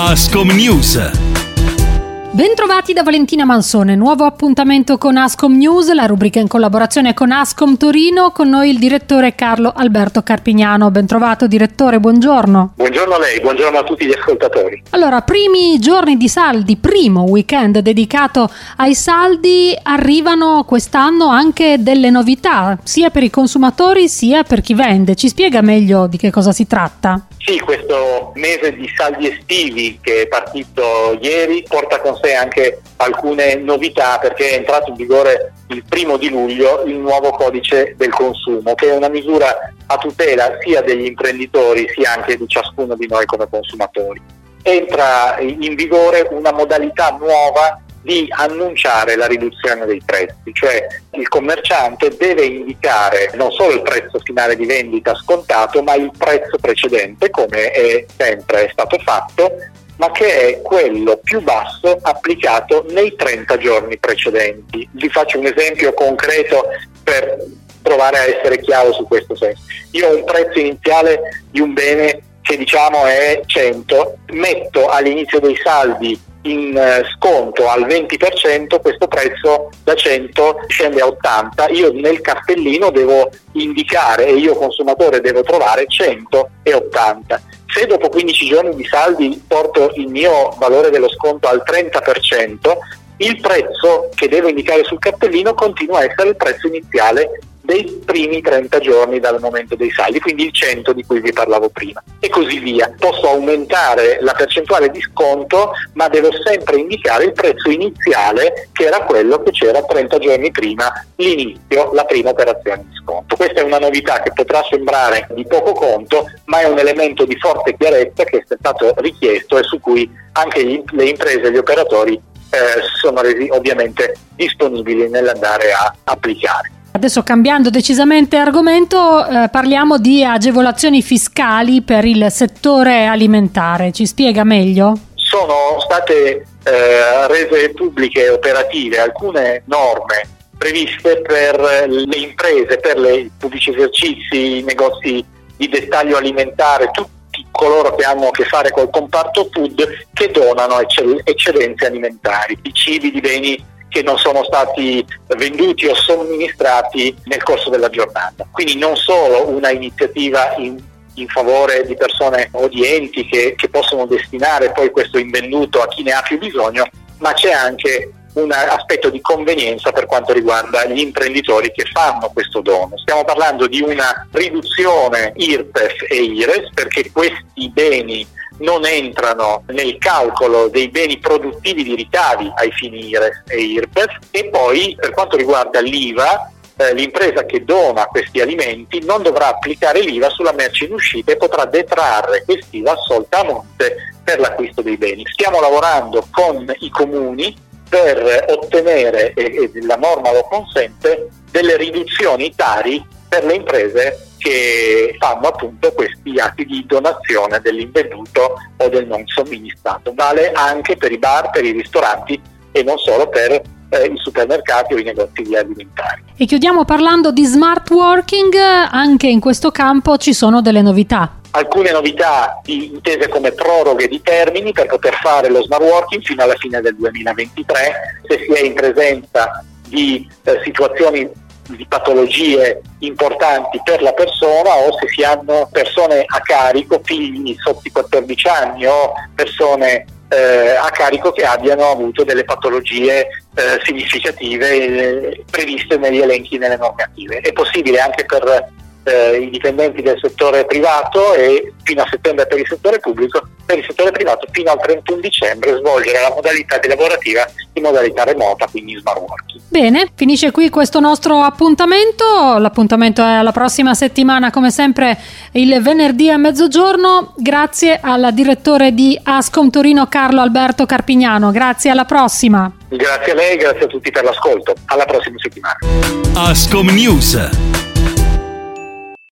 Ascom News. Bentrovati da Valentina Mansone, nuovo appuntamento con Ascom News, la rubrica in collaborazione con Ascom Torino, con noi il direttore Carlo Alberto Carpignano. Bentrovato direttore, buongiorno. Buongiorno a lei, buongiorno a tutti gli ascoltatori. Allora, primi giorni di saldi, primo weekend dedicato ai saldi, arrivano quest'anno anche delle novità, sia per i consumatori sia per chi vende. Ci spiega meglio di che cosa si tratta? Sì, questo mese di saldi estivi che è partito ieri porta con sé anche alcune novità perché è entrato in vigore il primo di luglio il nuovo codice del consumo che è una misura a tutela sia degli imprenditori sia anche di ciascuno di noi come consumatori. Entra in vigore una modalità nuova di annunciare la riduzione dei prezzi, cioè il commerciante deve indicare non solo il prezzo finale di vendita scontato, ma il prezzo precedente, come è sempre stato fatto, ma che è quello più basso applicato nei 30 giorni precedenti. Vi faccio un esempio concreto per provare a essere chiaro su questo senso. Io ho un prezzo iniziale di un bene che diciamo è 100, metto all'inizio dei saldi in eh, sconto al 20% questo prezzo da 100 scende a 80 io nel cartellino devo indicare e io consumatore devo trovare 180 se dopo 15 giorni di saldi porto il mio valore dello sconto al 30% il prezzo che devo indicare sul cartellino continua a essere il prezzo iniziale dei primi 30 giorni dal momento dei saldi, quindi il 100 di cui vi parlavo prima e così via. Posso aumentare la percentuale di sconto, ma devo sempre indicare il prezzo iniziale che era quello che c'era 30 giorni prima l'inizio, la prima operazione una novità che potrà sembrare di poco conto, ma è un elemento di forte chiarezza che è stato richiesto e su cui anche gli, le imprese e gli operatori eh, sono resi ovviamente disponibili nell'andare a applicare. Adesso cambiando decisamente argomento, eh, parliamo di agevolazioni fiscali per il settore alimentare. Ci spiega meglio? Sono state eh, rese pubbliche e operative alcune norme previste per le imprese, per i pubblici esercizi, i negozi di dettaglio alimentare, tutti coloro che hanno a che fare col comparto food che donano eccedenze alimentari, di cibi, di beni che non sono stati venduti o somministrati nel corso della giornata. Quindi non solo una iniziativa in, in favore di persone o di enti che, che possono destinare poi questo invenduto a chi ne ha più bisogno, ma c'è anche un aspetto di convenienza per quanto riguarda gli imprenditori che fanno questo dono. Stiamo parlando di una riduzione IRPEF e IRES perché questi beni non entrano nel calcolo dei beni produttivi di ricavi ai fini IRES e IRPEF e poi per quanto riguarda l'IVA eh, l'impresa che dona questi alimenti non dovrà applicare l'IVA sulla merce in uscita e potrà detrarre quest'IVA soltanto per l'acquisto dei beni. Stiamo lavorando con i comuni per ottenere, e, e la norma lo consente, delle riduzioni tari per le imprese che fanno appunto questi atti di donazione dell'invenduto o del non somministrato. Vale anche per i bar, per i ristoranti e non solo per eh, i supermercati o i negozi di alimentari. E chiudiamo parlando di smart working, anche in questo campo ci sono delle novità. Alcune novità intese come proroghe di termini per poter fare lo smart working fino alla fine del 2023, se si è in presenza di eh, situazioni di patologie importanti per la persona o se si hanno persone a carico, figli sotto i 14 anni o persone eh, a carico che abbiano avuto delle patologie eh, significative eh, previste negli elenchi nelle normative. È possibile anche per eh, i dipendenti del settore privato e fino a settembre per il settore pubblico, per il settore privato fino al 31 dicembre svolgere la modalità di lavorativa in modalità remota, quindi smart working. Bene, finisce qui questo nostro appuntamento, l'appuntamento è alla prossima settimana come sempre il venerdì a mezzogiorno, grazie al direttore di Ascom Torino Carlo Alberto Carpignano, grazie alla prossima. Grazie a lei, grazie a tutti per l'ascolto, alla prossima settimana. Ascom News